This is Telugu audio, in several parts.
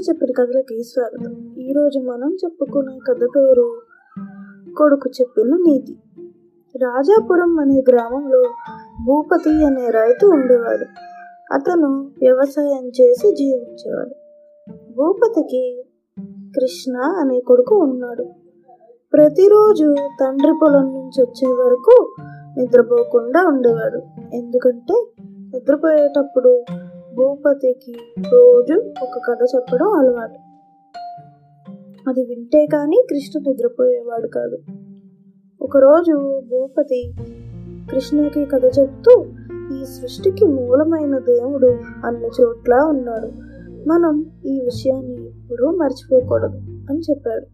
చెప్పిన కథలకి స్వాగతం ఈరోజు మనం చెప్పుకునే కథ పేరు కొడుకు చెప్పిన నీతి. రాజాపురం అనే గ్రామంలో భూపతి అనే రైతు ఉండేవాడు. అతను వ్యవసాయం చేసి జీవించేవాడు. భూపతికి కృష్ణ అనే కొడుకు ఉన్నాడు. ప్రతిరోజు తండ్రి పొలం నుంచి వచ్చే వరకు నిద్రపోకుండా ఉండేవాడు. ఎందుకంటే నిద్రపోయేటప్పుడు భూపతికి రోజు ఒక కథ చెప్పడం అలవాటు. అది వింటే కానీ కృష్ణ నిద్రపోయేవాడు కాదు. ఒకరోజు భూపతి కృష్ణకి కథ చెప్తూ ఈ సృష్టికి మూలమైన దేవుడు అన్ని చోట్ల ఉన్నాడు. మనం ఈ విషయాన్ని ఎప్పుడూ మర్చిపోకూడదు అని చెప్పాడు.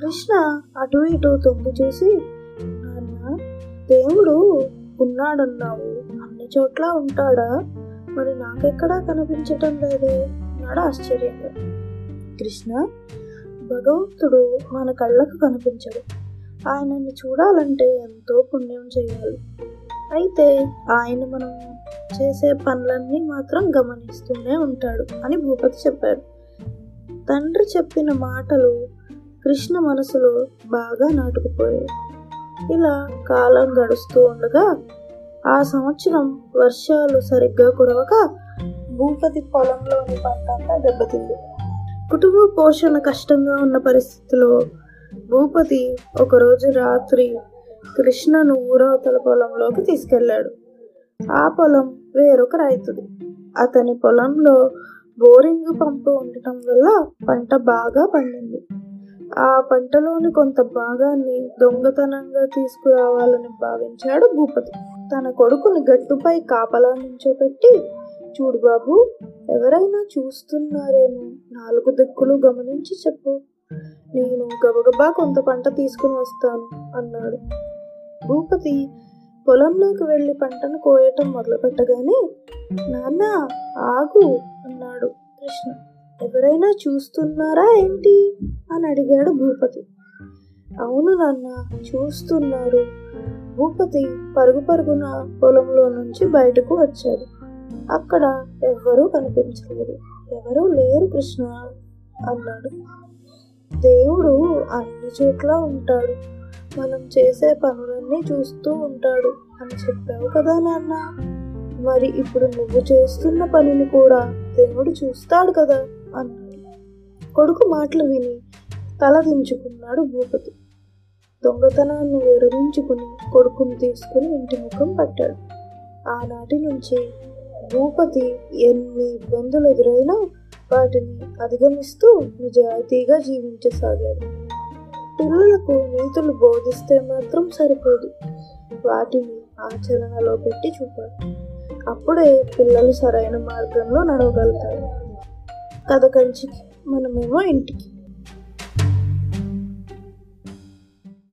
కృష్ణ అటు ఇటు తొంగి చూసి నాన్న దేవుడు ఉన్నాడన్నావు. అన్ని చోట్ల ఉంటాడా? మరి నాకెక్కడా కనిపించటం లేదే అన్నాడు ఆశ్చర్యంగా. కృష్ణ భగవంతుడు మన కళ్ళకు కనిపించడు. ఆయనని చూడాలంటే ఎంతో పుణ్యం చేయాలి. అయితే ఆయన మనం చేసే పనులన్నీ మాత్రం గమనిస్తూనే ఉంటాడు అని భూపతి చెప్పాడు. తండ్రి చెప్పిన మాటలు కృష్ణ మనసులో బాగా నాటుకుపోయాయి. ఇలా కాలం గడుస్తూ ఉండగా ఆ సంవత్సరం వర్షాలు సరిగ్గా కురవక భూపతి పొలంలోని పంటంతా దెబ్బతింది. కుటుంబ పోషణ కష్టంగా ఉన్న పరిస్థితిలో భూపతి ఒకరోజు రాత్రి కృష్ణను ఊరవతల పొలంలోకి తీసుకెళ్ళాడు ఆ పొలం వేరొక రైతుది. అతని పొలంలో బోరింగ్ పంపు ఉండటం వల్ల పంట బాగా పండింది. ఆ పంటలోని కొంత భాగాన్ని దొంగతనంగా తీసుకురావాలని భావించాడు భూపతి. తన కొడుకుని గట్టుపై కాపలా నుంచోపెట్టి చూడు బాబు ఎవరైనా చూస్తున్నారేమో. నాలుగు దిక్కులు గమనించి చెప్పు. నేను గబగబా కొంత పంట తీసుకుని వస్తాను అన్నాడు. భూపతి పొలంలోకి వెళ్ళి పంటను కోయటం మొదలుపెట్టగానే నాన్న ఆగు అన్నాడు కృష్ణ. ఎవరైనా చూస్తున్నారా ఏంటి? అని అడిగాడు భూపతి. అవును నాన్న చూస్తున్నారు. భూపతి పరుగు పరుగున పొలంలో నుంచి బయటకు వచ్చాడు. అక్కడ ఎవ్వరూ కనిపించలేదు. ఎవరూ లేరు కృష్ణ అన్నాడు. దేవుడు అన్ని చోట్ల ఉంటాడు. మనం చేసే పనులన్నీ చూస్తూ ఉంటాడు అని చెప్పావు కదా నాన్న. మరి ఇప్పుడు నువ్వు చేస్తున్న పనిని కూడా దేవుడు చూస్తాడు కదా అన్నాడు. కొడుకు మాటలు విని తల దించుకున్నాడు భూపతి. దొంగతనాన్ని విరమించుకుని కొడుకుని తీసుకుని ఇంటి ముఖం పట్టాడు. ఆనాటి నుంచి భూపతి ఎన్ని ఇబ్బందులు ఎదురైనా వాటిని అధిగమిస్తూ నిజాయితీగా జీవించసాగాడు. పిల్లలకు నీతులు బోధిస్తే మాత్రం సరిపోదు. వాటిని ఆచరణలో పెట్టి చూపాలి అప్పుడే పిల్లలు సరైన మార్గంలో నడవగలుగుతారు. కథ కంచికి మనమేమో ఇంటికి.